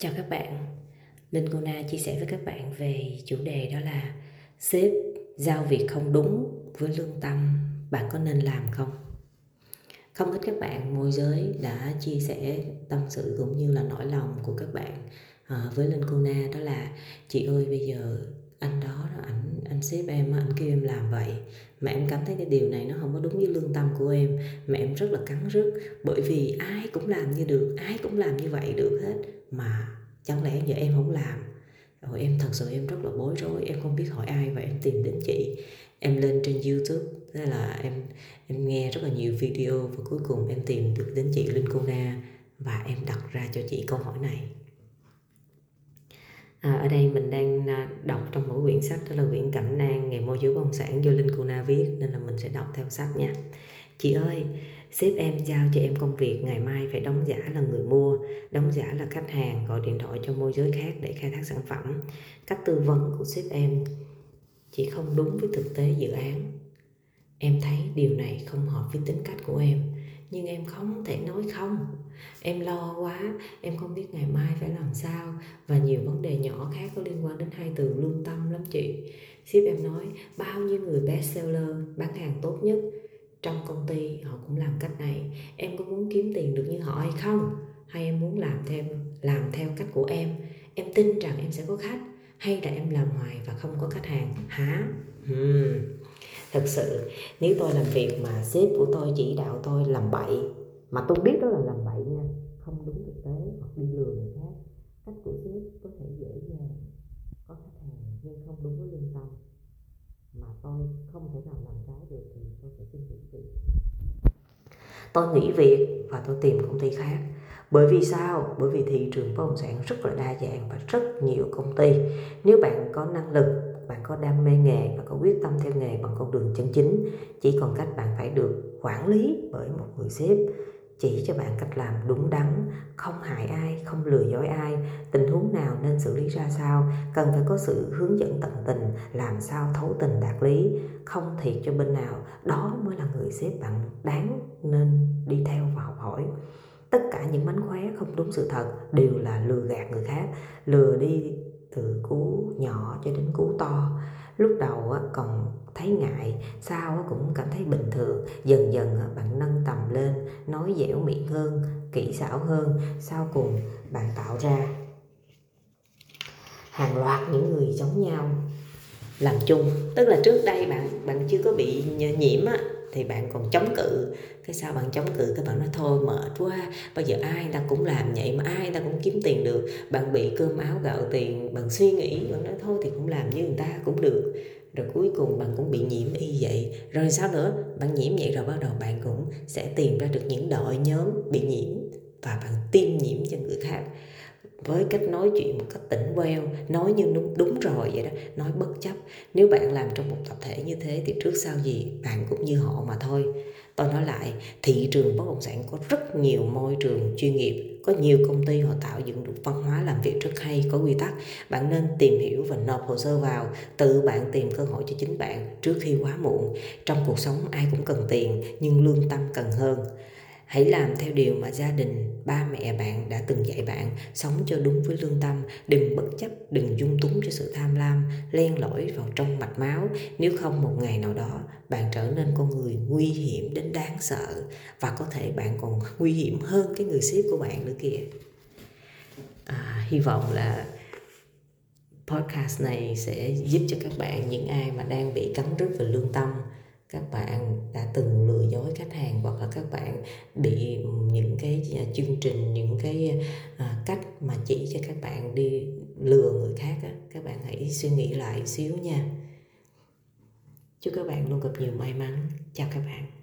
Chào các bạn, Linh Cô Na chia sẻ với các bạn về chủ đề đó là Sếp giao việc không đúng với lương tâm, bạn có nên làm không? Không ít các bạn môi giới đã chia sẻ tâm sự cũng như là nỗi lòng của các bạn à, với Linh Cô Na đó là Chị ơi bây giờ anh đó anh anh sếp em anh kêu em làm vậy mà em cảm thấy cái điều này nó không có đúng của em mà em rất là cắn rứt. Bởi vì ai cũng làm như được ai cũng làm như vậy được hết mà chẳng lẽ giờ em không làm? Rồi em thật sự em rất là bối rối em không biết hỏi ai và em tìm đến chị. Em lên trên youtube thế là em em nghe rất là nhiều video và cuối cùng em tìm được đến chị linh cô na và em đặt ra cho chị câu hỏi này. À, ở đây mình đang à, đọc trong mỗi quyển sách đó là quyển Cẩm nang nghề môi giới bất động sản do Linh Cô Na viết nên là mình sẽ đọc theo sách nha. Chị ơi, sếp em giao cho em công việc ngày mai phải đóng giả là người mua, đóng giả là khách hàng gọi điện thoại cho môi giới khác để khai thác sản phẩm. Cách tư vấn của sếp em chỉ không đúng với thực tế dự án. Em thấy điều này không hợp với tính cách của em nhưng em không thể nói không em lo quá em không biết ngày mai phải làm sao và nhiều vấn đề nhỏ khác có liên quan đến hai từ lương tâm lắm chị sếp em nói bao nhiêu người best seller bán hàng tốt nhất trong công ty, họ cũng làm cách này. Em có muốn kiếm tiền được như họ hay không? Hay em muốn làm thêm, làm theo cách của em? Em tin rằng em sẽ có khách, hay là em làm hoài và không có khách hàng, hả? Hmm. Thật sự, nếu tôi làm việc mà sếp của tôi chỉ đạo tôi làm bậy, mà tôi biết đó là làm bậy nha, không đúng thực tế hoặc đi lừa người khác, cách của sếp có thể dễ không thể nào làm trái được thì tôi sẽ xin nghỉ việc tôi nghỉ việc và tôi tìm công ty khác. Bởi vì sao? Bởi vì thị trường bất động sản rất là đa dạng và rất nhiều công ty. Nếu bạn có năng lực, bạn có đam mê nghề và có quyết tâm theo nghề bằng con đường chân chính, chỉ còn cách bạn phải được quản lý bởi một người sếp chỉ cho bạn cách làm đúng đắn, không hại ai, không lừa dối ai. Tình huống nào nên xử lý ra sao? Cần phải có sự hướng dẫn tận tình, làm sao thấu tình đạt lý. Không thiệt cho bên nào, đó mới là người xếp bạn đáng nên đi theo và học hỏi. Tất cả những mánh khóe không đúng sự thật đều là lừa gạt người khác. Lừa đi từ cú nhỏ cho đến cú to. Lúc đầu còn thấy ngại, sau cũng cảm thấy bình thường. Dần dần bạn nâng tầm lên, nói dẻo miệng hơn, kỹ xảo hơn. Sau cùng, bạn tạo ra hàng loạt những người giống nhau. Làm chung, tức là trước đây bạn bạn chưa có bị nhiễm á thì bạn còn chống cự. Cái sao bạn chống cự? Các bạn nói thôi mệt quá bây giờ ai ta cũng làm vậy mà ai ta cũng kiếm tiền được. Bạn bị cơm áo gạo tiền bạn suy nghĩ bạn nói thôi thì cũng làm như người ta cũng được. Rồi cuối cùng bạn cũng bị nhiễm y vậy. Rồi sao nữa? Bạn nhiễm vậy rồi bắt đầu bạn cũng sẽ tìm ra được những đội nhóm bị nhiễm và bạn tiêm nhiễm cho người khác. Với cách nói chuyện một cách tỉnh queo nói như đúng, đúng rồi vậy đó. Nói bất nếu bạn làm trong một tập thể như thế thì trước sau gì bạn cũng như họ mà thôi. Tôi nói lại, thị trường bất động sản có rất nhiều môi trường chuyên nghiệp, có nhiều công ty họ tạo dựng được văn hóa làm việc rất hay, có quy tắc. Bạn nên tìm hiểu và nộp hồ sơ vào, tự bạn tìm cơ hội cho chính bạn trước khi quá muộn. Trong cuộc sống ai cũng cần tiền, nhưng lương tâm cần hơn hãy làm theo điều mà gia đình ba mẹ bạn đã từng dạy bạn. Sống cho đúng với lương tâm. Đừng bất chấp đừng dung túng cho sự tham lam. Len lỏi vào trong mạch máu. Nếu không một ngày nào đó bạn trở nên con người nguy hiểm đến đáng sợ. Và có thể bạn còn nguy hiểm hơn cái người sếp của bạn nữa kìa. À, hy vọng là podcast này sẽ giúp cho các bạn những ai mà đang bị cắn rứt về lương tâm các bạn đã từng chương trình những cái à, cách mà chỉ cho các bạn đi lừa người khác á, các bạn hãy suy nghĩ lại xíu nha. Chúc các bạn luôn gặp nhiều may mắn. Chào các bạn.